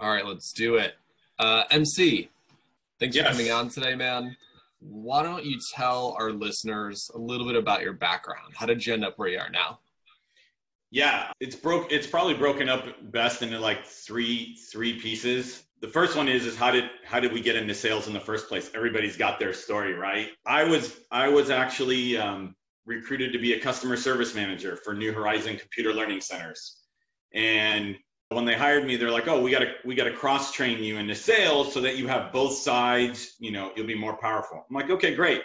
All right, let's do it. Uh, MC, thanks Yes. for coming on today, man. Why don't you tell our listeners a little bit about your background? How did you end up where you are now? Yeah, it's broke. It's probably broken up best into like three three pieces. The first one is is how did how did we get into sales in the first place? Everybody's got their story, right? I was I was actually um, recruited to be a customer service manager for New Horizon Computer Learning Centers, and when they hired me, they're like, "Oh, we got to we got to cross train you into sales so that you have both sides. You know, you'll be more powerful." I'm like, "Okay, great."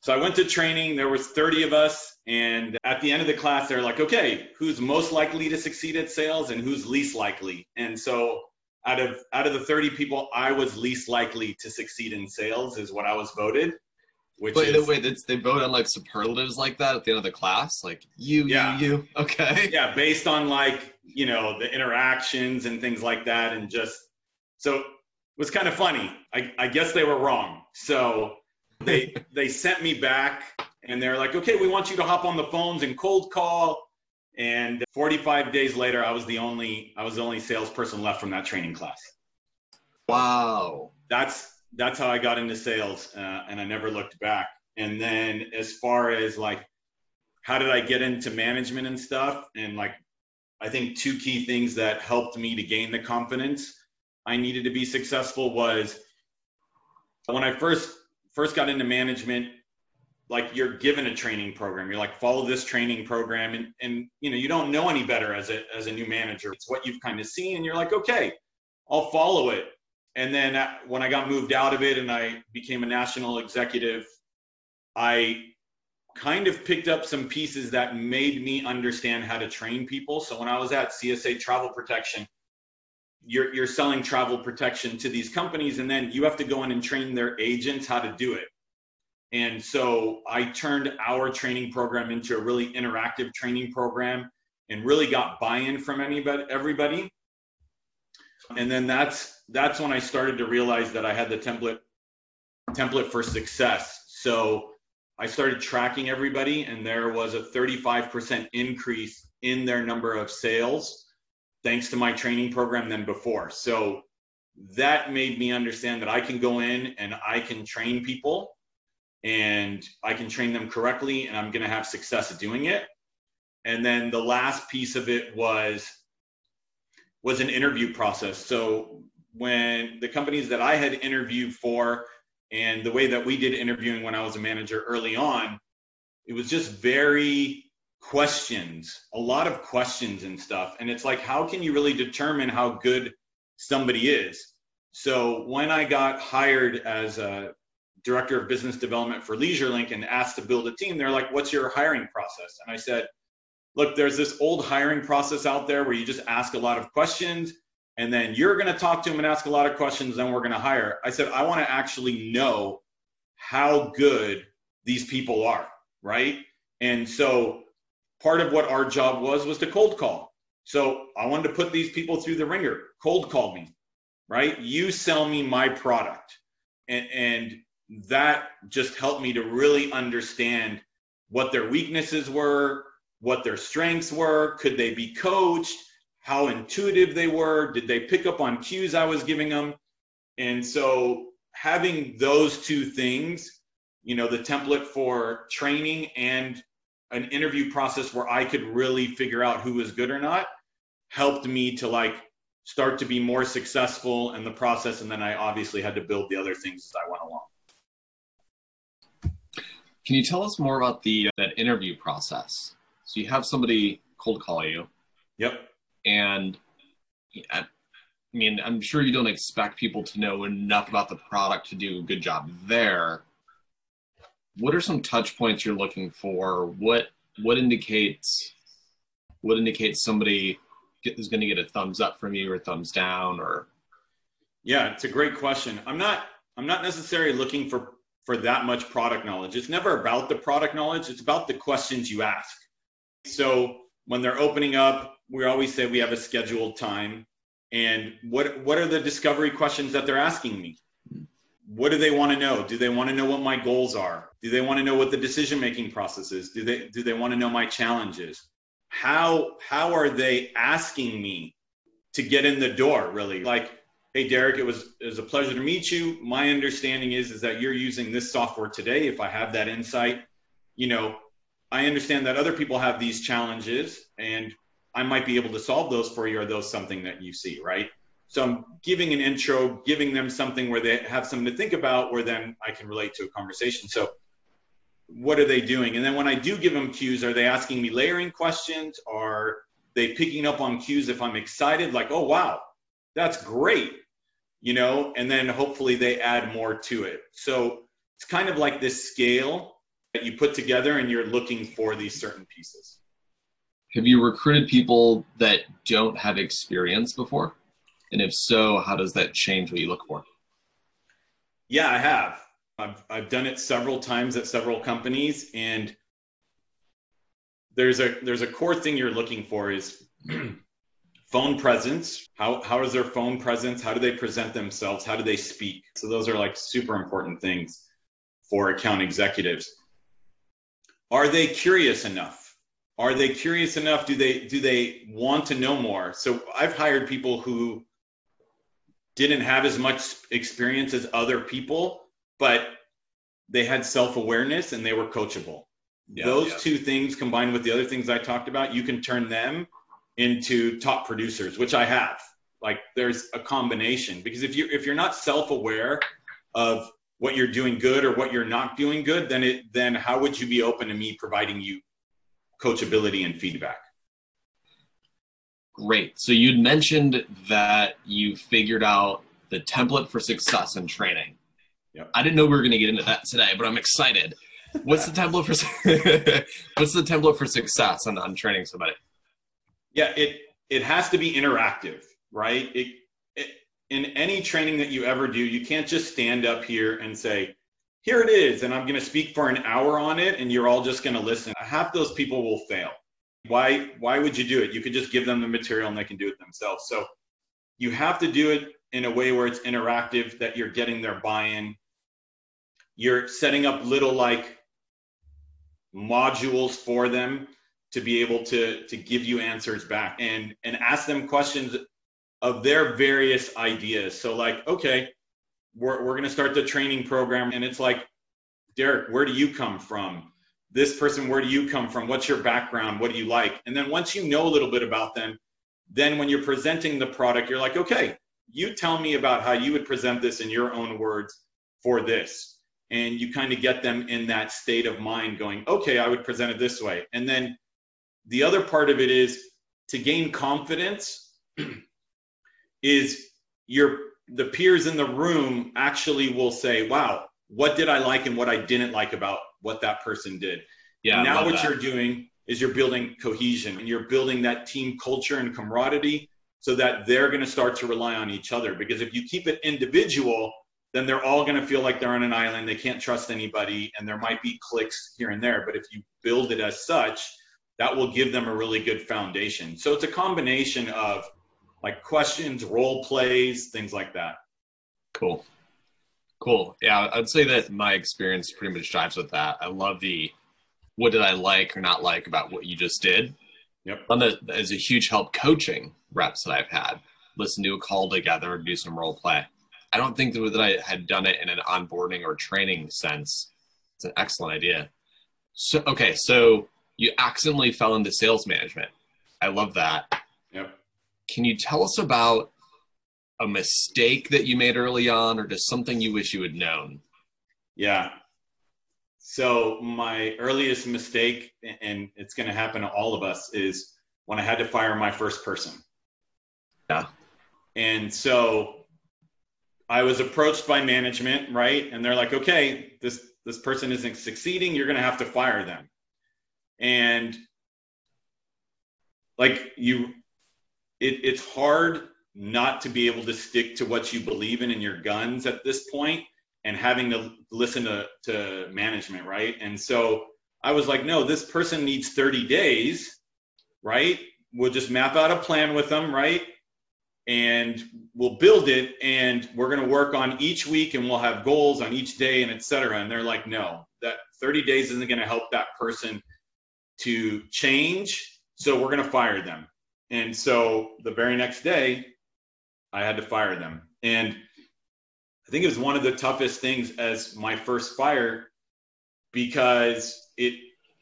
So I went to training. There was 30 of us, and at the end of the class, they're like, "Okay, who's most likely to succeed at sales and who's least likely?" And so out of out of the 30 people, I was least likely to succeed in sales, is what I was voted. Which Wait, is, wait, they vote on like superlatives like that at the end of the class? Like you, Yeah. you, you. Okay. yeah, based on like you know the interactions and things like that, and just so it was kind of funny. I, I guess they were wrong. So they they sent me back, and they're like, okay, we want you to hop on the phones and cold call. And 45 days later, I was the only I was the only salesperson left from that training class. Wow. That's that's how I got into sales, uh, and I never looked back. And then as far as like, how did I get into management and stuff? And like, I think two key things that helped me to gain the confidence I needed to be successful was when I first first got into management. Like you're given a training program, you're like follow this training program, and and you know you don't know any better as a as a new manager. It's what you've kind of seen, and you're like, okay, I'll follow it and then uh, when I got moved out of it and I became a national executive, I kind of picked up some pieces that made me understand how to train people. So when I was at CSA Travel Protection, you're you're selling travel protection to these companies, and then you have to go in and train their agents how to do it. And so I turned our training program into a really interactive training program, and really got buy-in from anybody, everybody and then that's that's when I started to realize that I had the template template for success. So I started tracking everybody, and there was a 35% increase in their number of sales thanks to my training program than before. So that made me understand that I can go in and I can train people and I can train them correctly and I'm going to have success at doing it. And then the last piece of it was was an interview process. So when the companies that I had interviewed for and the way that we did interviewing when I was a manager early on, it was just very questions, a lot of questions and stuff. And it's like, how can you really determine how good somebody is? So when I got hired as a director of business development for LeisureLink and asked to build a team, they're like, what's your hiring process? And I said, look, there's this old hiring process out there where you just ask a lot of questions and then you're going to talk to them and ask a lot of questions, then we're going to hire. I said, I want to actually know how good these people are, right? And so part of what our job was was to cold call. So I wanted to put these people through the wringer. Cold call me, right? You sell me my product. And, and that just helped me to really understand what their weaknesses were, what their strengths were, could they be coached, how intuitive they were, did they pick up on cues I was giving them? And so having those two things, you know, the template for training and an interview process where I could really figure out who was good or not helped me to like start to be more successful in the process and then I obviously had to build the other things as I went along. Can you tell us more about the uh, that interview process? So you have somebody cold call you, Yep. And I mean, I'm sure you don't expect people to know enough about the product to do a good job there. What are some touch points you're looking for? What what indicates what indicates somebody get, is going to get a thumbs up from you or thumbs down or Yeah, it's a great question. I'm not I'm not necessarily looking for for that much product knowledge. It's never about the product knowledge, it's about the questions you ask. So when they're opening up, we always say we have a scheduled time. And what what are the discovery questions that they're asking me? What do they want to know? Do they want to know what my goals are? Do they want to know what the decision making process is? Do they do they want to know my challenges? How how are they asking me to get in the door really like hey derek it was it was a pleasure to meet you my understanding is is that you're using this software today if i have that insight you know i understand that other people have these challenges and i might be able to solve those for you are those something that you see right? So i'm giving an intro giving them something where they have something to think about where then i can relate to a conversation. So what are they doing? And then when i do give them cues are they asking me layering questions? Are they picking up on cues if i'm excited? Like oh wow that's great you know? And then hopefully they add more to it. So it's kind of like this scale that you put together and you're looking for these certain pieces have you recruited people that don't have experience before? And if so how does that change what you look for? Yeah i have. I've, I've done it several times at several companies and there's a there's a core thing you're looking for is phone presence. How how is their phone presence? How do they present themselves? How do they speak? So those are like super important things for account executives. Are they curious enough are they curious enough do they do they want to know more so i've hired people who didn't have as much experience as other people but they had self-awareness and they were coachable yeah, those yeah. two things combined with the other things I talked about, you can turn them into top producers, which I have. Like there's a combination because if you if you're not self-aware of what you're doing good or what you're not doing good, then it then how would you be open to me providing you coachability and feedback? Great. So you'd mentioned that you figured out the template for success in training. Yep. I didn't know we were going to get into that today, but I'm excited. What's the template for What's the template for success on, on training somebody? Yeah, it it has to be interactive, right? It, it, in any training that you ever do, you can't just stand up here and say, "Here it is," and I'm going to speak for an hour on it, and you're all just going to listen. Half those people will fail. Why? Why would you do it? You could just give them the material and they can do it themselves. So you have to do it in a way where it's interactive, that you're getting their buy-in. You're setting up little like modules for them to be able to to give you answers back and and ask them questions of their various ideas so like okay we're, we're going to start the training program and it's like derek where do you come from? This person where do you come from? What's your background? What do you like? And then once you know a little bit about them then when you're presenting the product you're like okay you tell me about how you would present this in your own words for this. And you kind of get them in that state of mind going okay i would present it this way. And then the other part of it is to gain confidence is your the peers in the room actually will say wow what did i like and what i didn't like about what that person did yeah and now what that. you're doing is you're building cohesion and you're building that team culture and camaraderie so that they're going to start to rely on each other because if you keep it individual then they're all going to feel like they're on an island. They can't trust anybody, and there might be cliques here and there. But if you build it as such, that will give them a really good foundation. So it's a combination of like questions, role plays, things like that. Cool. Cool. Yeah, I'd say that my experience pretty much drives with that. I love the what did I like or not like about what you just did. Yep. One that is a huge help coaching reps that I've had. Listen to a call together, do some role play. I don't think that I had done it in an onboarding or training sense. It's an excellent idea. So okay, so you accidentally fell into sales management. I love that. Can you tell us about a mistake that you made early on or just something you wish you had known? Yeah. So my earliest mistake, and it's going to happen to all of us, is when I had to fire my first person. Yeah. And so I was approached by management, right? And they're like, okay, this this person isn't succeeding. You're going to have to fire them. And like you, it, it's hard not to be able to stick to what you believe in in your guns at this point and having to listen to, to management, right? And so I was like, no, this person needs 30 days, right? We'll just map out a plan with them, right? and we'll build it and we're going to work on each week and we'll have goals on each day and etc and they're like no that 30 days isn't going to help that person to change so we're going to fire them And so the very next day, I had to fire them. And I think it was one of the toughest things as my first fire because it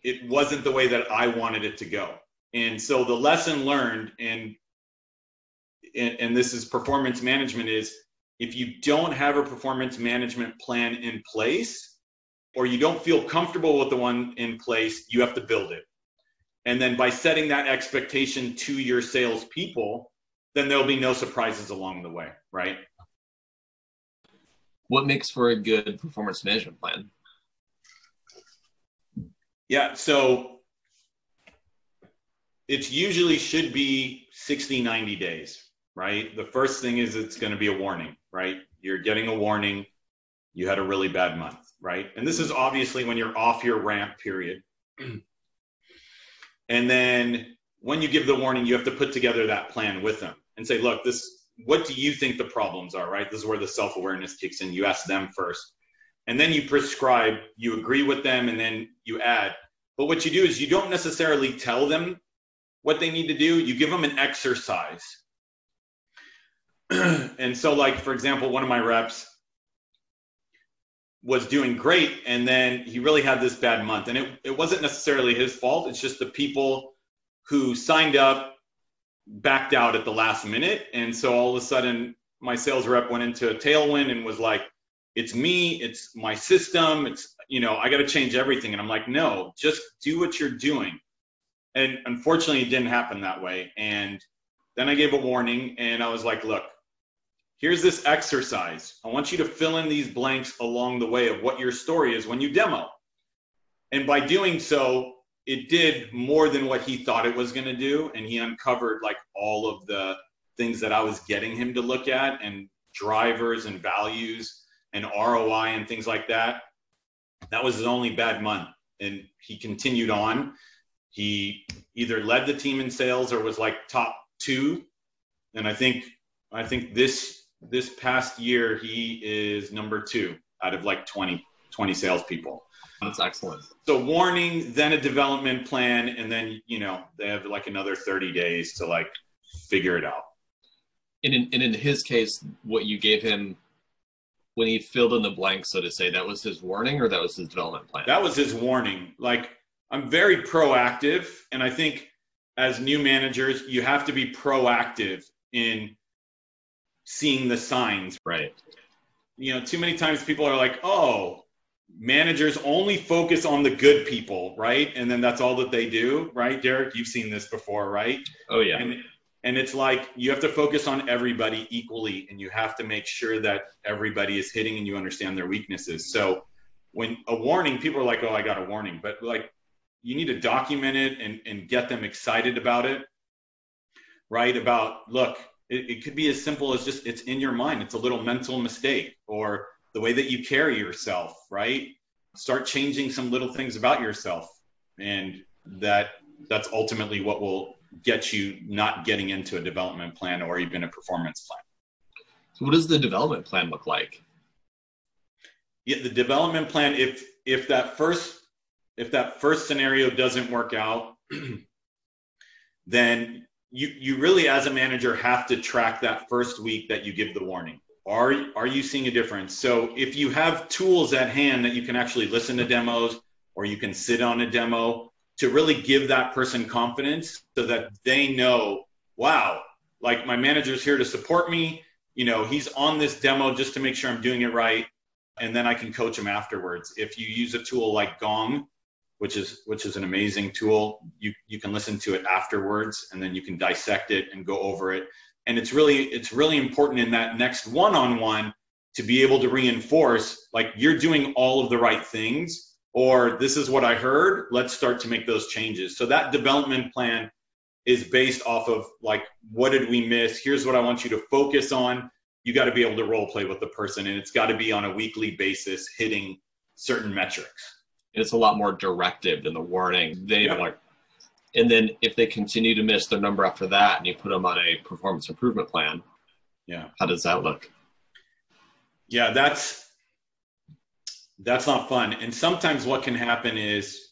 it wasn't the way that I wanted it to go. And so the lesson learned and and, and this is performance management is if you don't have a performance management plan in place or you don't feel comfortable with the one in place, you have to build it. And then by setting that expectation to your salespeople, then there'll be no surprises along the way, right? What makes for a good performance management plan? Yeah, so it usually should be 60, 90 days, right? The first thing is it's going to be a warning, right? You're getting a warning. You had a really bad month, right? And this is obviously when you're off your ramp period. And then when you give the warning, you have to put together that plan with them and say, look, this, what do you think the problems are, right? This is where the self awareness kicks in. You ask them first. And then you prescribe, you agree with them, and then you add. But what you do is you don't necessarily tell them what they need to do, you give them an exercise. and so, like, for example, one of my reps, was doing great and then he really had this bad month. And it, it wasn't necessarily his fault. It's just the people who signed up backed out at the last minute. And so all of a sudden my sales rep went into a tailwind and was like it's me it's my system it's you know i got to change everything. And i'm like no just do what you're doing. And unfortunately it didn't happen that way. And then i gave a warning and i was like look here's this exercise. I want you to fill in these blanks along the way of what your story is when you demo. And by doing so, it did more than what he thought it was going to do. And he uncovered like all of the things that I was getting him to look at and drivers and values and ROI and things like that. That was his only bad month. And he continued on. He either led the team in sales or was like top two. And I think I think this this past year he is number two out of like 20 20 salespeople. That's excellent. So warning, then a development plan, and then you know they have like another 30 days to like figure it out. And in, and in his case, what you gave him when he filled in the blank, so to say, that was his warning or that was his development plan? That was his warning. Like I'm very proactive, and I think as new managers, you have to be proactive in seeing the signs. Right. You know, too many times people are like, oh, managers only focus on the good people, right? And then that's all that they do, right? Derek, you've seen this before, right? Oh, yeah. And, and it's like you have to focus on everybody equally and you have to make sure that everybody is hitting and you understand their weaknesses. So when a warning, people are like, oh, I got a warning. But like, you need to document it and, and get them excited about it, right? About, look, it, it could be as simple as just it's in your mind. It's a little mental mistake or the way that you carry yourself, right? Start changing some little things about yourself. And that that's ultimately what will get you not getting into a development plan or even a performance plan. So what does the development plan look like? Yeah, the development plan, if if that first if that first scenario doesn't work out, then you you really as a manager have to track that first week that you give the warning. Are are you seeing a difference? So if you have tools at hand that you can actually listen to demos or you can sit on a demo to really give that person confidence so that they know wow like my manager's here to support me. You know he's on this demo just to make sure i'm doing it right and then i can coach him afterwards. If you use a tool like gong which is which is an amazing tool. You you can listen to it afterwards, and then you can dissect it and go over it. And it's really it's really important in that next one-on-one to be able to reinforce like you're doing all of the right things, or this is what I heard. Let's start to make those changes. So that development plan is based off of like what did we miss? Here's what I want you to focus on. You got to be able to role play with the person, and it's got to be on a weekly basis, hitting certain metrics it's a lot more directive than the warning. They yeah. like, and then if they continue to miss their number after that, and you put them on a performance improvement plan, yeah, how does that look? Yeah, that's that's not fun. And sometimes what can happen is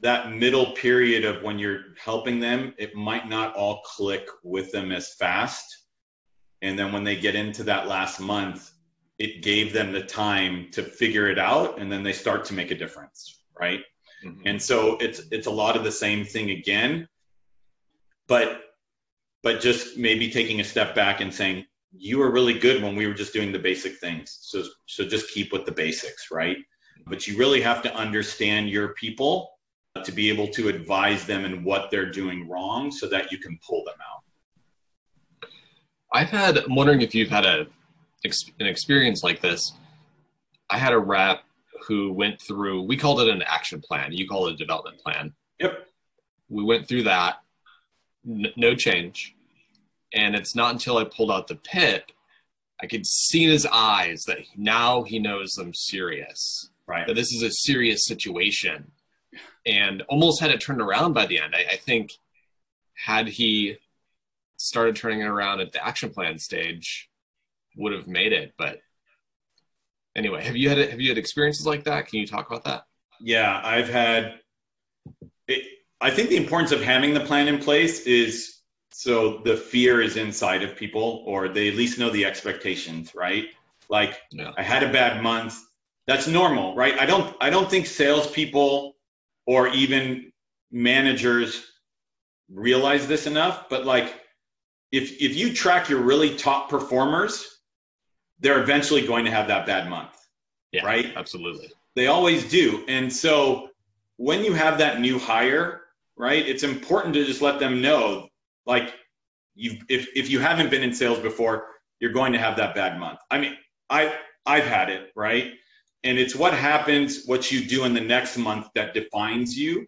that middle period of when you're helping them, it might not all click with them as fast. And then when they get into that last month, it gave them the time to figure it out and then they start to make a difference, right? Mm-hmm. And so it's it's a lot of the same thing again. But but just maybe taking a step back and saying you were really good when we were just doing the basic things. So so just keep with the basics, right? But you really have to understand your people to be able to advise them in what they're doing wrong so that you can pull them out. I've had, I'm wondering if you've had a, an experience like this. I had a rep who went through, we called it an action plan. You call it a development plan. Yep. We went through that, n- no change. And it's not until I pulled out the PIP, I could see in his eyes that now he knows I'm serious. Right. That this is a serious situation and almost had it turned around by the end. I, I think had he started turning it around at the action plan stage, would have made it. But anyway, have you had have you had experiences like that? Can you talk about that? Yeah, I've had. It, I think the importance of having the plan in place is so the fear is inside of people, or they at least know the expectations, right? Like yeah. I had a bad month. That's normal, right? I don't. I don't think salespeople or even managers realize this enough, but like if if you track your really top performers, they're eventually going to have that bad month. Yeah, right? Absolutely. They always do. And so when you have that new hire, right, it's important to just let them know like you if if you haven't been in sales before, you're going to have that bad month. I mean, I I've had it, right? and it's what happens what you do in the next month that defines you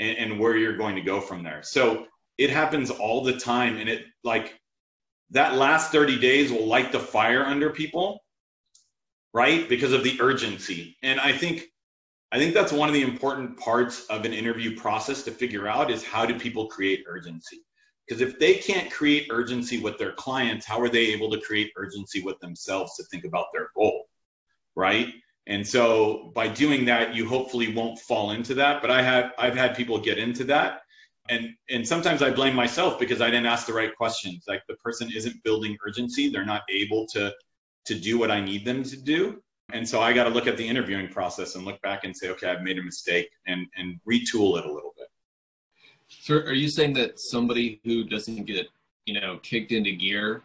and, and, where you're going to go from there so it happens all the time and it like that last 30 days will light the fire under people right because of the urgency and i think i think that's one of the important parts of an interview process to figure out is how do people create urgency because if they can't create urgency with their clients how are they able to create urgency with themselves to think about their goal right and so by doing that, you hopefully won't fall into that. But I have I've had people get into that. And and sometimes I blame myself because I didn't ask the right questions. Like the person isn't building urgency. They're not able to to do what I need them to do. And so I got to look at the interviewing process and look back and say, okay, I've made a mistake and and retool it a little bit. So are you saying that somebody who doesn't get, you know, kicked into gear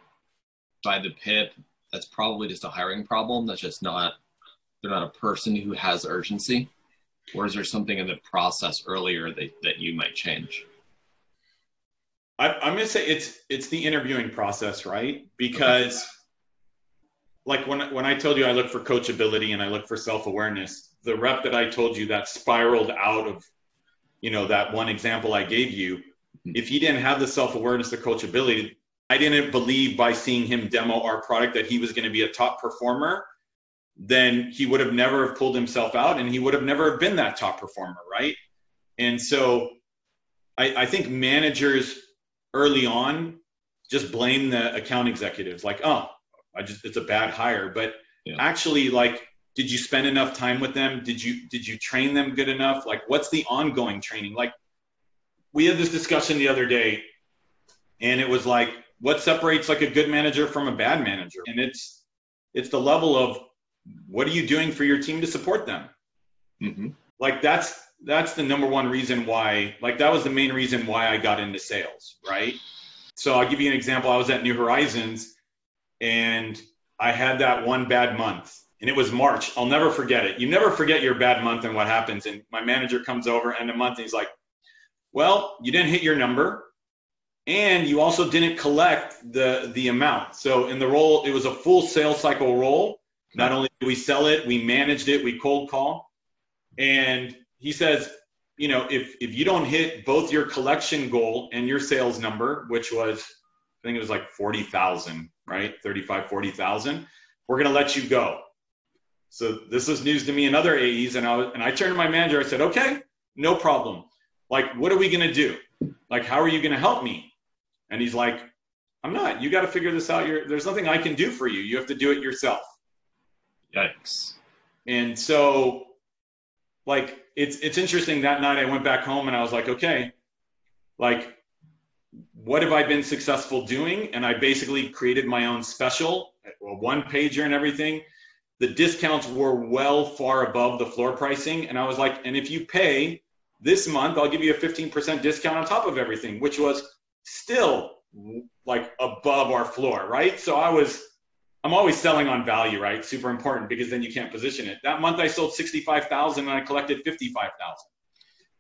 by the PIP, that's probably just a hiring problem? That's just not they're not a person who has urgency? Or is there something in the process earlier that, that you might change? I, am going to say it's it's the interviewing process, right? Because okay. like when when I told you I look for coachability and I look for self awareness, the rep that I told you that spiraled out of, you know, that one example I gave you, mm-hmm. if he didn't have the self awareness, the coachability, I didn't believe by seeing him demo our product that he was going to be a top performer then he would have never have pulled himself out and he would have never have been that top performer, right? And so I, I think managers early on just blame the account executives like, oh, I just it's a bad hire. But yeah. actually, like, did you spend enough time with them? Did you did you train them good enough? Like, what's the ongoing training? Like, we had this discussion the other day, and it was like, what separates like a good manager from a bad manager? And it's it's the level of what are you doing for your team to support them? Mm-hmm. Like that's that's the number one reason why. Like that was the main reason why I got into sales, right? So I'll give you an example. I was at New Horizons, and I had that one bad month, and it was March. I'll never forget it. You never forget your bad month and what happens. And my manager comes over end of month, and he's like, "Well, you didn't hit your number." and you also didn't collect the the amount. So in the role, it was a full sales cycle role, not only do we sell it, we managed it, we cold call. And he says, you know, if if you don't hit both your collection goal and your sales number, which was I think it was like 40,000, right? 35, 40,000, we're going to let you go. So this was news to me and other AEs. And I, was, and I turned to my manager. I said, okay, no problem. Like, what are we going to do? Like, how are you going to help me? And he's like, I'm not. You got to figure this out. You're, there's nothing I can do for you. You have to do it yourself. Yikes. And so, like it's it's interesting that night I went back home and I was like, okay, like what have I been successful doing? And I basically created my own special, a one pager and everything. The discounts were well far above the floor pricing. And I was like, and if you pay this month, I'll give you a 15% discount on top of everything, which was still like above our floor, right? So I was, I'm always selling on value, right? Super important because then you can't position it. That month I sold 65,000 and I collected 55,000.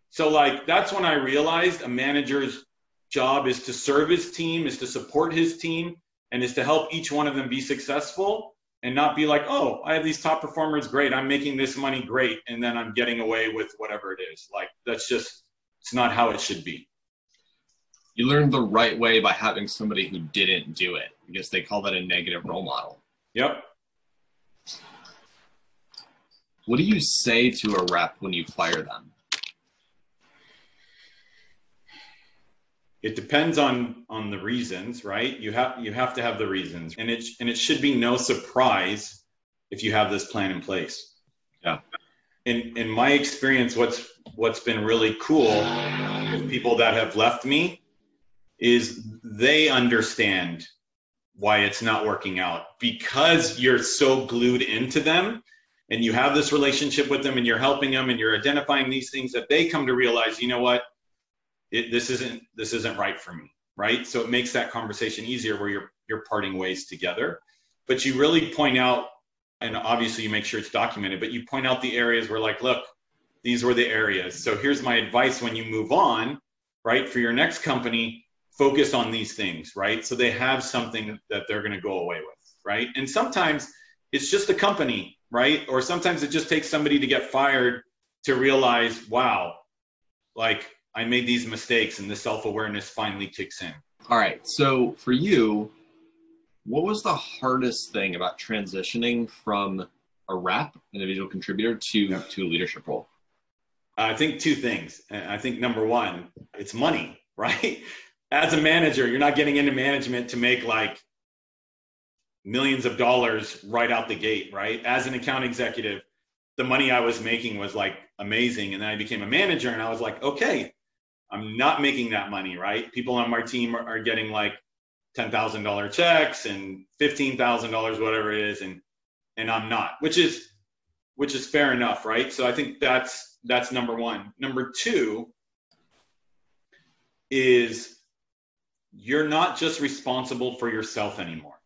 So like that's when I realized a manager's job is to serve his team, is to support his team, and is to help each one of them be successful and not be like, oh, I have these top performers, great, I'm making this money, great, and then I'm getting away with whatever it is. Like that's just it's not how it should be. You learn the right way by having somebody who didn't do it because they call that a negative role model. Yep. What do you say to a rep when you fire them? it depends on on the reasons right you have you have to have the reasons and it and it should be no surprise if you have this plan in place yeah in in my experience what's what's been really cool with people that have left me is they understand why it's not working out. Because you're so glued into them and you have this relationship with them and you're helping them and you're identifying these things that they come to realize you know what? It, this isn't this isn't right for me right? So it makes that conversation easier where you're you're parting ways together. But you really point out and obviously you make sure it's documented but you point out the areas where like look these were the areas. So here's my advice when you move on right for your next company focus on these things right so they have something that they're going to go away with right and sometimes it's just a company right or sometimes it just takes somebody to get fired to realize wow like I made these mistakes and the self awareness finally kicks in. All right. So for you, what was the hardest thing about transitioning from a rep, individual contributor, to to a leadership role? I think two things. I think number one, it's money, right? As a manager, you're not getting into management to make like millions of dollars right out the gate, right? As an account executive, the money I was making was like amazing. And then I became a manager and I was like, okay, I'm not making that money, right? People on my team are, are getting like ten thousand dollar checks and fifteen thousand dollars, whatever it is, and and I'm not, which is which is fair enough, right? So I think that's that's number one. Number two is you're not just responsible for yourself anymore.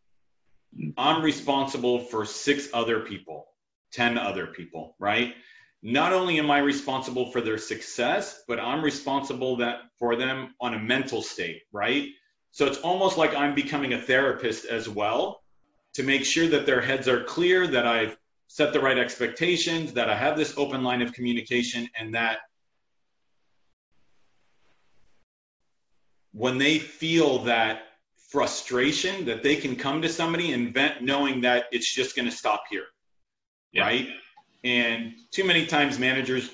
I'm responsible for six other people, 10 other people, right? not only am I responsible for their success, but I'm responsible that for them on a mental state, right? So it's almost like I'm becoming a therapist as well to make sure that their heads are clear, that I've set the right expectations, that I have this open line of communication, and that when they feel that frustration, that they can come to somebody and vent knowing that it's just going to stop here, yeah. right? And too many times managers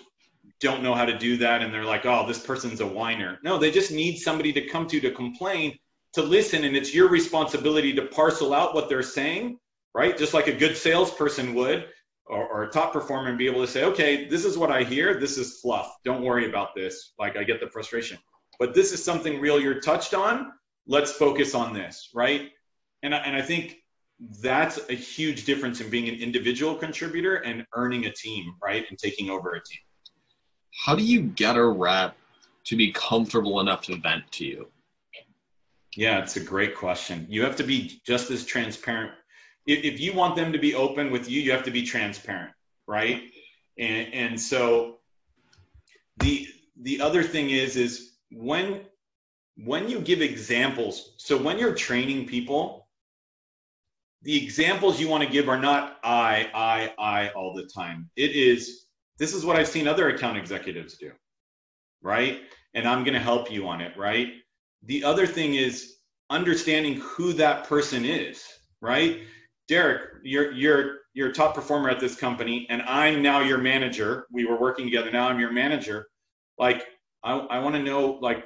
don't know how to do that and they're like, oh, this person's a whiner. No, they just need somebody to come to to complain, to listen. And it's your responsibility to parcel out what they're saying, right? Just like a good salesperson would or, or a top performer and be able to say, okay, this is what I hear. This is fluff. Don't worry about this. Like I get the frustration. But this is something real you're touched on. Let's focus on this, right? And I, and I think that's a huge difference in being an individual contributor and earning a team, right? And taking over a team. How do you get a rep to be comfortable enough to vent to you? Yeah, it's a great question. You have to be just as transparent. If, you want them to be open with you, you have to be transparent, right? And, and so the the other thing is is when when you give examples. So when you're training people, the examples you want to give are not I, I, I all the time. It is, this is what I've seen other account executives do, right? And I'm going to help you on it, right? The other thing is understanding who that person is, right? Derek, you're, you're, you're a top performer at this company, and I'm now your manager. We were working together. Now I'm your manager. Like, I, I want to know, like,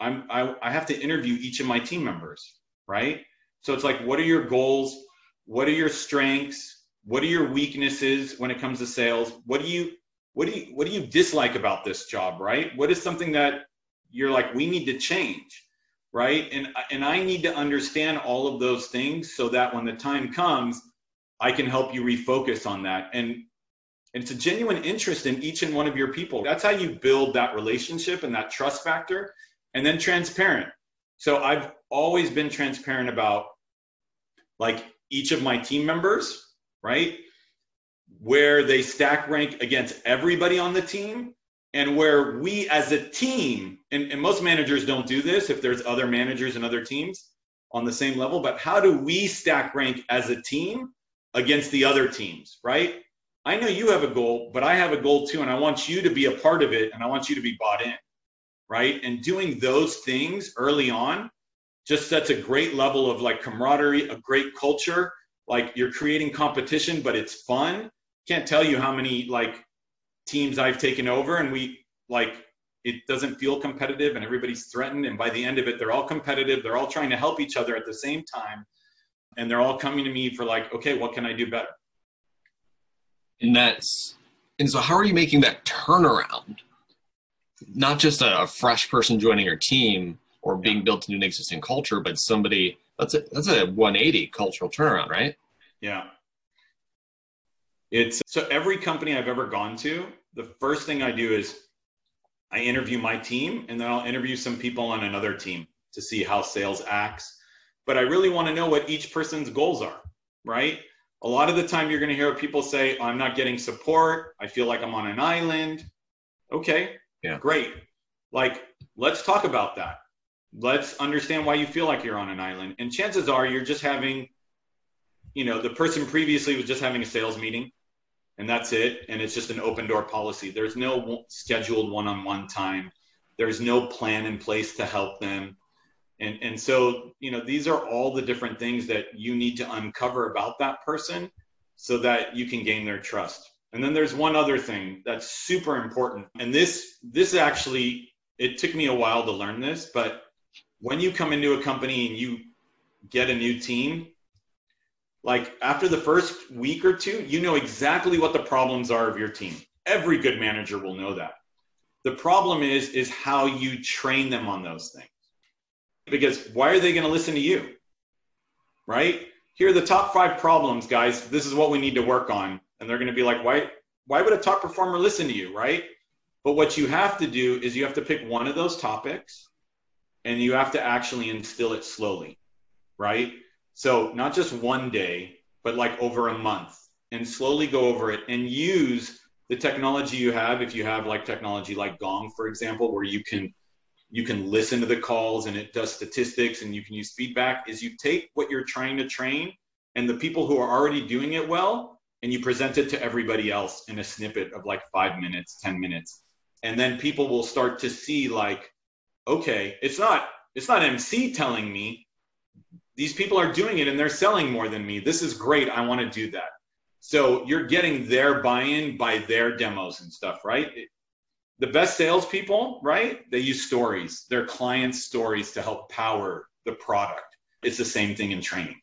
I'm, I, I have to interview each of my team members, right? So it's like, what are your goals? What are your strengths? What are your weaknesses when it comes to sales? What do you what do you what do you dislike about this job right what is something that you're like we need to change right and and i need to understand all of those things so that when the time comes i can help you refocus on that and and it's a genuine interest in each and one of your people. That's how you build that relationship and that trust factor and then transparent. So i've always been transparent about like each of my team members right? Where they stack rank against everybody on the team and where we as a team and, and, most managers don't do this if there's other managers and other teams on the same level but how do we stack rank as a team against the other teams right i know you have a goal but i have a goal too and i want you to be a part of it and i want you to be bought in right? And doing those things early on just sets a great level of like camaraderie a great culture. Like you're creating competition but it's fun. Can't tell you how many like teams I've taken over and we like it doesn't feel competitive and everybody's threatened and by the end of it they're all competitive. They're all trying to help each other at the same time and they're all coming to me for like okay what can I do better and that's and so how are you making that turnaround not just a, a fresh person joining your team or being built into an existing culture but somebody that's a that's a 180 cultural turnaround right yeah it's so every company I've ever gone to, the first thing I do is I interview my team and then I'll interview some people on another team to see how sales acts. But I really want to know what each person's goals are, right? A lot of the time you're going to hear people say, I'm not getting support. I feel like I'm on an island. Okay, yeah. great. Like, let's talk about that. Let's understand why you feel like you're on an island. And chances are you're just having, you know, the person previously was just having a sales meeting and that's it. And it's just an open door policy. There's no scheduled one on one time, there's no plan in place to help them. And, and so, you know, these are all the different things that you need to uncover about that person so that you can gain their trust. And then there's one other thing that's super important. And this, this actually, it took me a while to learn this, but when you come into a company and you get a new team, like after the first week or two, you know exactly what the problems are of your team. Every good manager will know that. The problem is is how you train them on those things. Because why are they going to listen to you? Right? Here are the top 5 problems, guys. This is what we need to work on. And they're going to be like, "Why why would a top performer listen to you?" Right? But what you have to do is you have to pick one of those topics and you have to actually instill it slowly. Right? So not just one day, but like over a month and slowly go over it and use the technology you have. If you have like technology like Gong, for example, where you can you can listen to the calls and it does statistics and you can use feedback is you take what you're trying to train and the people who are already doing it well and you present it to everybody else in a snippet of like five minutes, 10 minutes. And then people will start to see like, okay, it's not, it's not MC telling me, these people are doing it and they're selling more than me. This is great. I want to do that. So you're getting their buy-in by their demos and stuff, right? The best salespeople, right? They use stories, their clients' stories to help power the product. It's the same thing in training.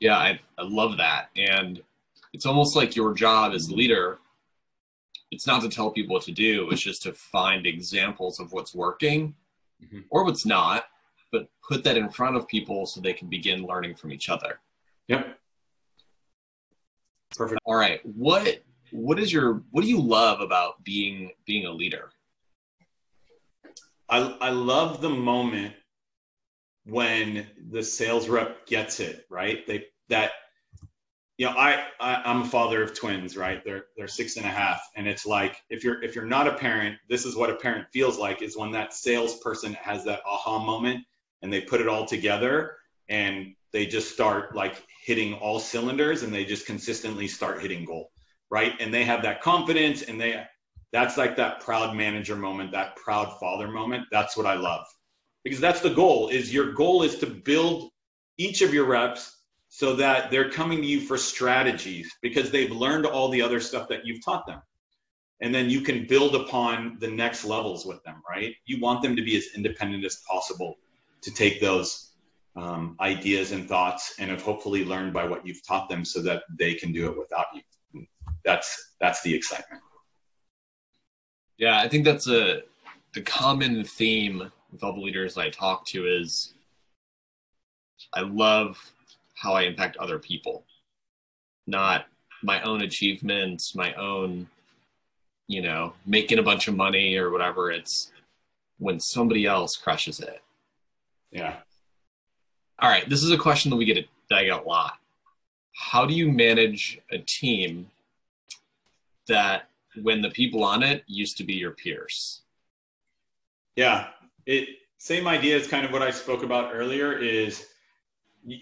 Yeah, I, I love that. And it's almost like your job as leader it's not to tell people what to do it's just to find examples of what's working mm-hmm. or what's not, but put that in front of people so they can begin learning from each other. Yep. Perfect. All right. What what is your what do you love about being being a leader? I I love the moment when the sales rep gets it, right? They that you know, I, I am a father of twins, right? They're they're six and a half, and it's like if you're if you're not a parent, this is what a parent feels like is when that salesperson has that aha moment and they put it all together and they just start like hitting all cylinders and they just consistently start hitting goal, right? And they have that confidence and they that's like that proud manager moment, that proud father moment. That's what I love because that's the goal. Is your goal is to build each of your reps so that they're coming to you for strategies because they've learned all the other stuff that you've taught them. And then you can build upon the next levels with them, right? You want them to be as independent as possible to take those um, ideas and thoughts and have hopefully learned by what you've taught them so that they can do it without you. That's that's the excitement. Yeah, I think that's a the common theme with all the leaders I talk to is I love how I impact other people, not my own achievements, my own, you know, making a bunch of money or whatever. It's when somebody else crushes it. Yeah. All right. This is a question that we get that I get a lot. How do you manage a team that when the people on it used to be your peers? Yeah. It same idea as kind of what I spoke about earlier is you,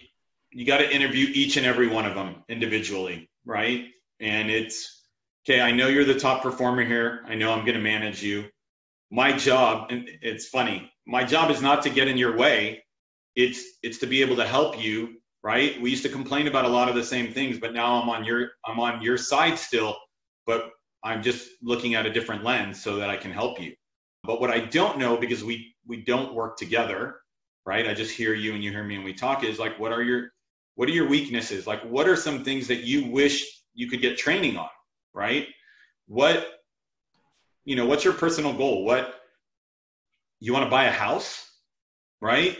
you got to interview each and every one of them individually, right? And it's okay, I know you're the top performer here. I know I'm going to manage you. My job, and it's funny, my job is not to get in your way. It's it's to be able to help you, right? We used to complain about a lot of the same things, but now I'm on your I'm on your side still, but I'm just looking at a different lens so that I can help you. But what I don't know because we we don't work together, right? I just hear you and you hear me and we talk is like what are your what are your weaknesses? Like what are some things that you wish you could get training on, right? What you know, what's your personal goal? What you want to buy a house, right?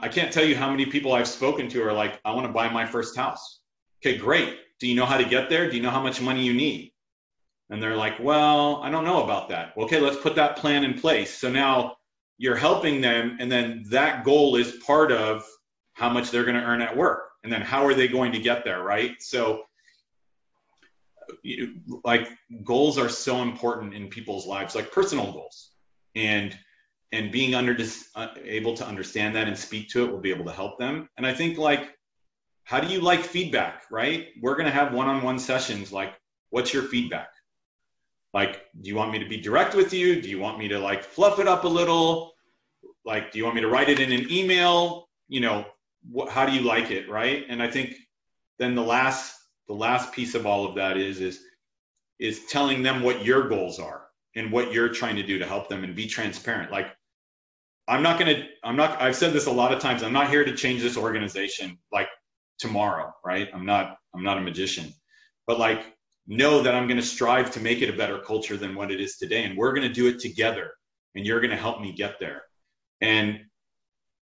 I can't tell you how many people I've spoken to are like, I want to buy my first house. Okay, great. Do you know how to get there? Do you know how much money you need? And they're like, well, I don't know about that. Okay, let's put that plan in place. So now you're helping them, and then that goal is part of how much they're going to earn at work. And then how are they going to get there, right? So, like, goals are so important in people's lives, like personal goals. And and being under uh, able to understand that and speak to it will be able to help them. And I think like, how do you like feedback, right? We're going to have one-on-one sessions. Like, what's your feedback? Like, do you want me to be direct with you? Do you want me to like fluff it up a little? Like, do you want me to write it in an email? You know, what, how do you like it, right? And I think then the last the last piece of all of that is is is telling them what your goals are and what you're trying to do to help them and be transparent. Like, I'm not gonna, I'm not. I've said this a lot of times. I'm not here to change this organization like tomorrow, right? I'm not. I'm not a magician, but like know that I'm going to strive to make it a better culture than what it is today. And we're going to do it together. And you're going to help me get there. And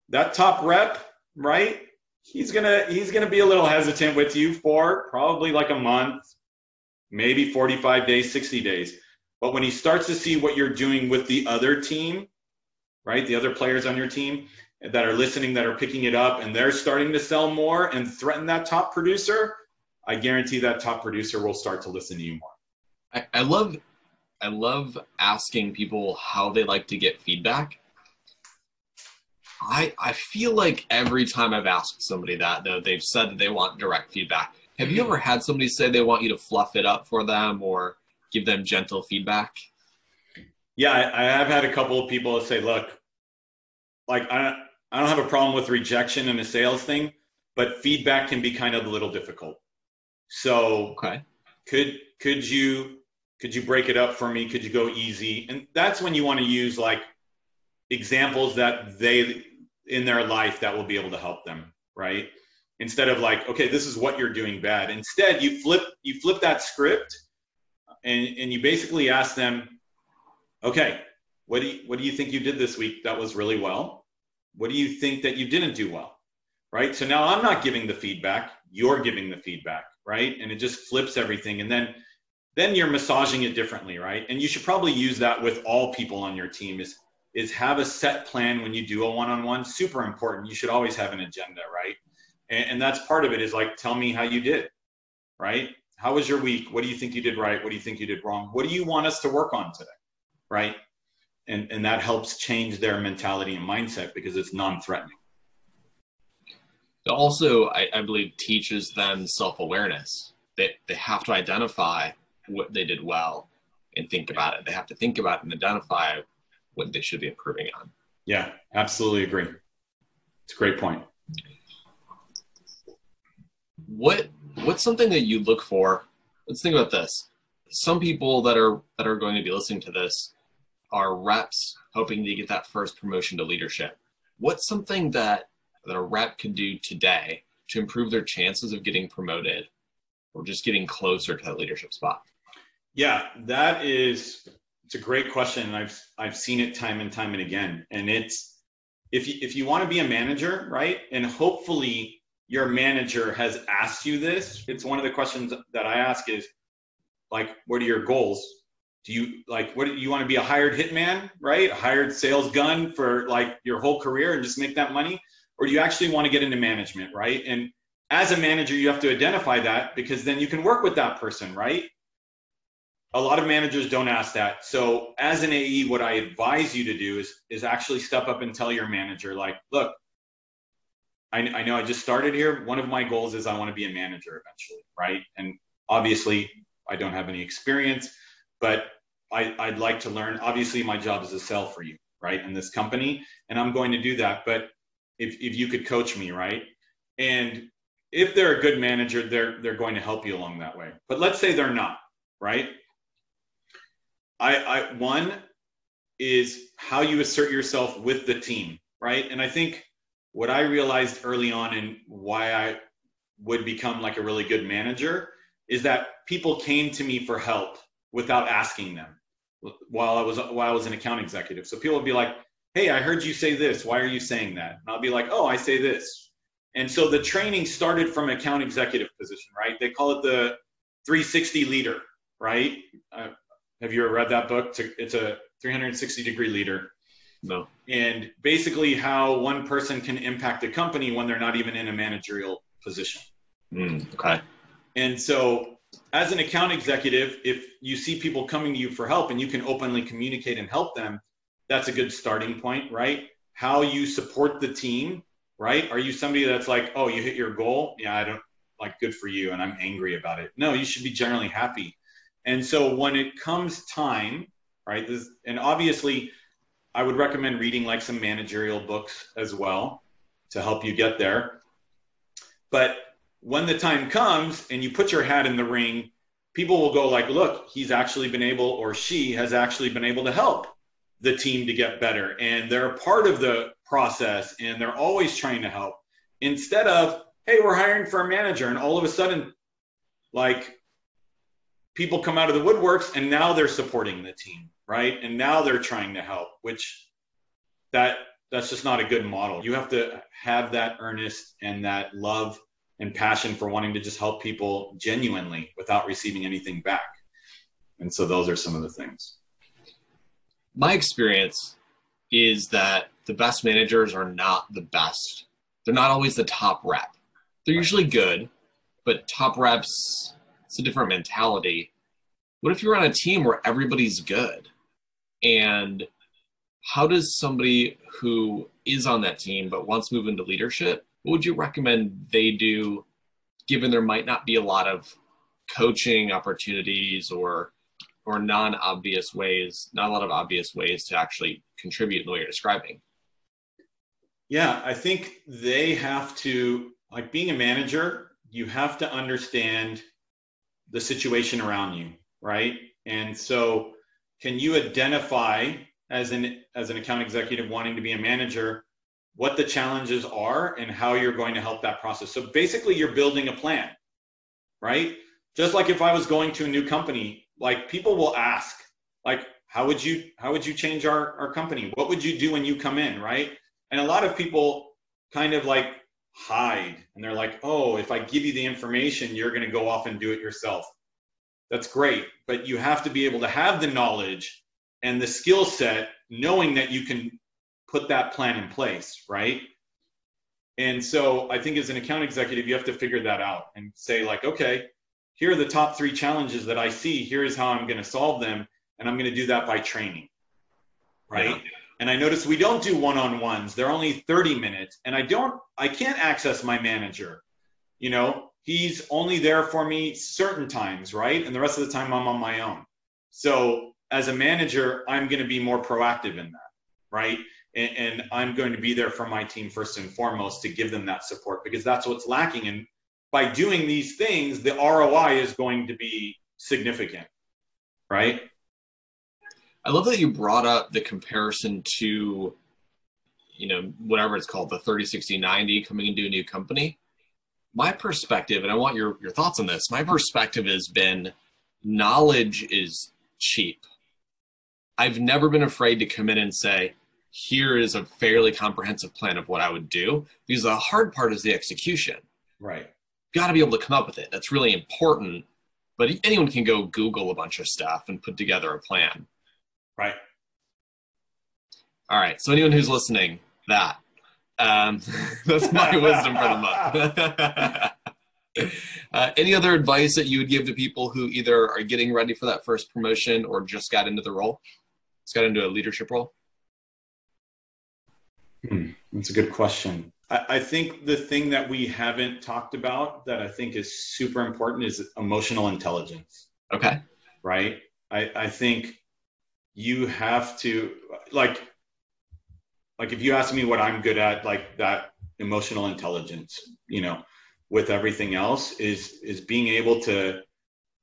that top rep, right? He's going to, he's going to be a little hesitant with you for probably like a month, maybe 45 days, 60 days. But when he starts to see what you're doing with the other team, right? The other players on your team that are listening, that are picking it up, and they're starting to sell more and threaten that top producer, I guarantee that top producer will start to listen to you more. I, I love I love asking people how they like to get feedback. I I feel like every time I've asked somebody that though they've said that they want direct feedback. Have you mm-hmm. ever had somebody say they want you to fluff it up for them or give them gentle feedback? Yeah, I, I have had a couple of people say, "Look, like I I don't have a problem with rejection in a sales thing, but feedback can be kind of a little difficult." So okay. could could you could you break it up for me? Could you go easy? And that's when you want to use like examples that they in their life that will be able to help them, right? Instead of like, okay, this is what you're doing bad. Instead, you flip you flip that script and and you basically ask them, okay, what do you what do you think you did this week that was really well? What do you think that you didn't do well? Right? So now I'm not giving the feedback, you're giving the feedback right? And it just flips everything. And then then you're massaging it differently, right? And you should probably use that with all people on your team is is have a set plan when you do a one-on-one. Super important. You should always have an agenda, right? And, and that's part of it is like tell me how you did, right? How was your week? What do you think you did right? What do you think you did wrong? What do you want us to work on today? Right? And and that helps change their mentality and mindset because it's non-threatening. It also, I, I believe, teaches them self awareness. They, they have to identify what they did well and think about it. They have to think about and identify what they should be improving on. Yeah, absolutely agree. It's a great point. What what's something that you look for? Let's think about this. Some people that are that are going to be listening to this are reps hoping to get that first promotion to leadership. What's something that that a rep can do today to improve their chances of getting promoted or just getting closer to that leadership spot? Yeah, that is it's a great question and I've I've seen it time and time and again. And it's if you if you want to be a manager, right? And hopefully your manager has asked you this. It's one of the questions that I ask is like what are your goals? Do you like what do you want to be a hired hitman, right? A hired sales gun for like your whole career and just make that money? Or do you actually want to get into management, right? And as a manager, you have to identify that because then you can work with that person, right? A lot of managers don't ask that. So as an AE, what I advise you to do is is actually step up and tell your manager, like, look, I, I know I just started here. One of my goals is I want to be a manager eventually, right? And obviously, I don't have any experience, but I, I'd like to learn. Obviously, my job is to sell for you, right, in this company, and I'm going to do that. But if if you could coach me, right, and if they're a good manager, they're they're going to help you along that way. But let's say they're not, right? I, I one is how you assert yourself with the team, right? And I think what I realized early on and why I would become like a really good manager is that people came to me for help without asking them while I was while I was an account executive. So people would be like, "Hey, I heard you say this. Why are you saying that?" And I'll be like, "Oh, I say this." And so the training started from account executive position, right? They call it the 360 leader, right? Uh, have you ever read that book? It's a 360 degree leader. No. And basically, how one person can impact a company when they're not even in a managerial position. Mm, okay. And so, as an account executive, if you see people coming to you for help and you can openly communicate and help them, that's a good starting point, right? How you support the team, right? Are you somebody that's like, oh, you hit your goal? Yeah, I don't like good for you, and I'm angry about it. No, you should be generally happy. And so when it comes time, right? This, and obviously, I would recommend reading like some managerial books as well to help you get there. But when the time comes and you put your hat in the ring, people will go like, look, he's actually been able or she has actually been able to help the team to get better. And they're a part of the process and they're always trying to help. Instead of, hey, we're hiring for a manager and all of a sudden like people come out of the woodworks and now they're supporting the team right? And now they're trying to help which that that's just not a good model. You have to have that earnest and that love and passion for wanting to just help people genuinely without receiving anything back. And so those are some of the things my experience is that the best managers are not the best. They're not always the top rep. They're usually good but top reps it's a different mentality. What if you're on a team where everybody's good? And how does somebody who is on that team but wants to move into leadership, what would you recommend they do given there might not be a lot of coaching opportunities or or non-obvious ways, not a lot of obvious ways to actually contribute the way you're describing? Yeah, I think they have to like being a manager, you have to understand the situation around you, right? And so can you identify as an as an account executive wanting to be a manager what the challenges are and how you're going to help that process so basically you're building a plan right just like if i was going to a new company like people will ask like how would you how would you change our, our company what would you do when you come in right and a lot of people kind of like hide and they're like oh if i give you the information you're going to go off and do it yourself that's great. But you have to be able to have the knowledge and the skill set, knowing that you can put that plan in place, right? And so I think as an account executive, you have to figure that out and say, like, okay, here are the top three challenges that I see. Here is how I'm going to solve them. And I'm going to do that by training, right? Yeah. And I notice we don't do one on ones, they're only 30 minutes. And I don't, I can't access my manager. You know, he's only there for me certain times, right? And the rest of the time I'm on my own. So as a manager, I'm going to be more proactive in that, right? And, and, I'm going to be there for my team first and foremost to give them that support because that's what's lacking. And by doing these things, the ROI is going to be significant, right? I love that you brought up the comparison to, you know, whatever it's called, the 30, 60, 90 coming into a new company my perspective, and I want your, your thoughts on this, my perspective has been knowledge is cheap. I've never been afraid to come in and say, here is a fairly comprehensive plan of what I would do, because the hard part is the execution. Right. Got to be able to come up with it. That's really important. But anyone can go Google a bunch of stuff and put together a plan. Right. All right. So anyone who's listening, that um, that's my wisdom for the month. uh, any other advice that you would give to people who either are getting ready for that first promotion or just got into the role, just got into a leadership role? Hmm, that's a good question. I, think the thing that we haven't talked about that I think is super important is emotional intelligence. Okay. Right. I, I think you have to like like if you ask me what I'm good at, like that emotional intelligence, you know, with everything else is is being able to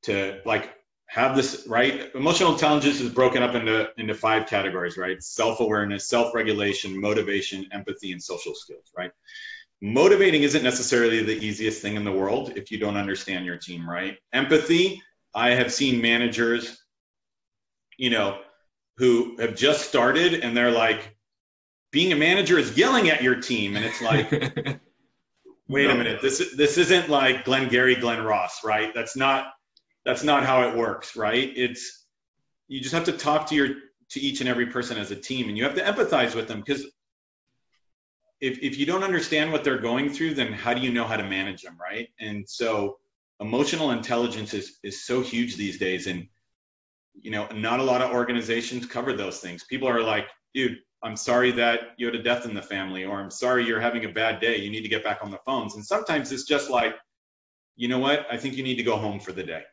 to like have this right? Emotional intelligence is broken up into into five categories right? Self-awareness self-regulation motivation empathy and social skills right? Motivating isn't necessarily the easiest thing in the world if you don't understand your team right? Empathy i have seen managers you know who have just started and they're like being a manager is yelling at your team and it's like wait a minute this this isn't like Glengarry Glen Ross right? That's not that's not how it works right? It's you just have to talk to your to each and every person as a team and you have to empathize with them because if, if you don't understand what they're going through then how do you know how to manage them right? And so emotional intelligence is is so huge these days and you know not a lot of organizations cover those things. People are like dude i'm sorry that you had a death in the family or i'm sorry you're having a bad day. You need to get back on the phones. And sometimes it's just like you know what? I think you need to go home for the day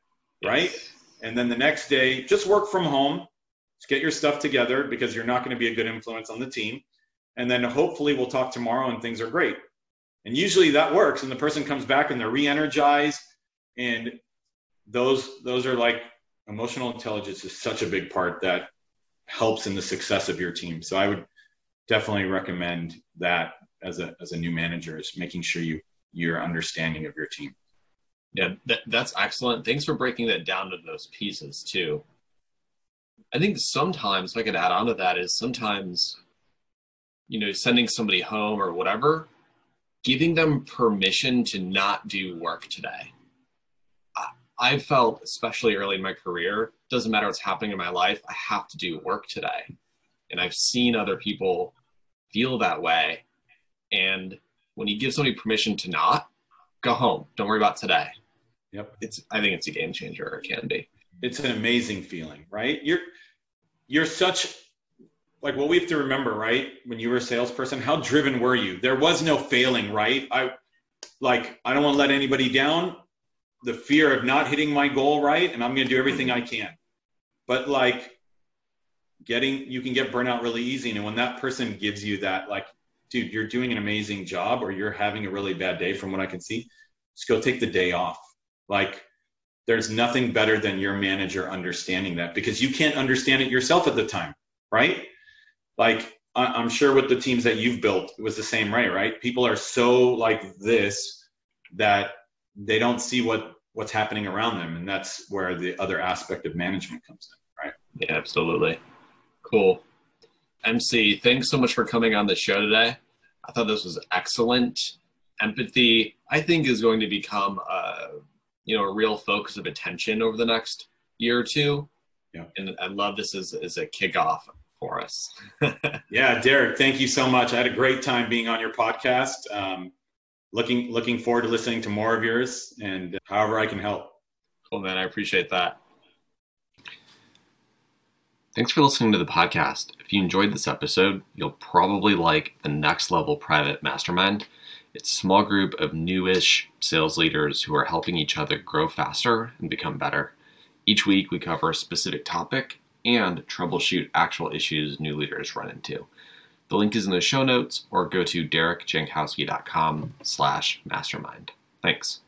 right? And then the next day, just work from home, just get your stuff together because you're not going to be a good influence on the team. And then hopefully we'll talk tomorrow and things are great. And usually that works, and the person comes back and they're re-energized. And those those are like emotional intelligence is such a big part that helps in the success of your team. So I would definitely recommend that as a as a new manager is making sure you your understanding of your team. Yeah, that, that's excellent. Thanks for breaking that down to those pieces too. I think sometimes, if I could add on to that, is sometimes, you know, sending somebody home or whatever, giving them permission to not do work today. I, I felt, especially early in my career, doesn't matter what's happening in my life, I have to do work today. And I've seen other people feel that way. And when you give somebody permission to not, go home. Don't worry about today. Yep. It's I think it's a game changer. or It can be. It's an amazing feeling, right? You're you're such like what we have to remember, right? When you were a salesperson, how driven were you? There was no failing, right? I like I don't want to let anybody down. The fear of not hitting my goal, right? And I'm going to do everything I can. But like getting you can get burnout really easy and when that person gives you that like dude, you're doing an amazing job or you're having a really bad day from what I can see, just go take the day off like there's nothing better than your manager understanding that because you can't understand it yourself at the time, right? Like I'm sure with the teams that you've built, it was the same way, right? People are so like this that they don't see what what's happening around them, and that's where the other aspect of management comes in, right? Yeah, absolutely. Cool. MC, thanks so much for coming on the show today. I thought this was excellent. Empathy, I think, is going to become a you know a real focus of attention over the next year or two. Yeah. And I love this as, as a kickoff for us. yeah, Derek, thank you so much. I had a great time being on your podcast. Um, looking looking forward to listening to more of yours and however I can help. Cool, man. I appreciate that. Thanks for listening to the podcast. If you enjoyed this episode, you'll probably like the Next Level Private Mastermind. It's a small group of newish sales leaders who are helping each other grow faster and become better. Each week we cover a specific topic and troubleshoot actual issues new leaders run into. The link is in the show notes or go to derekjankowski.com slash mastermind. Thanks.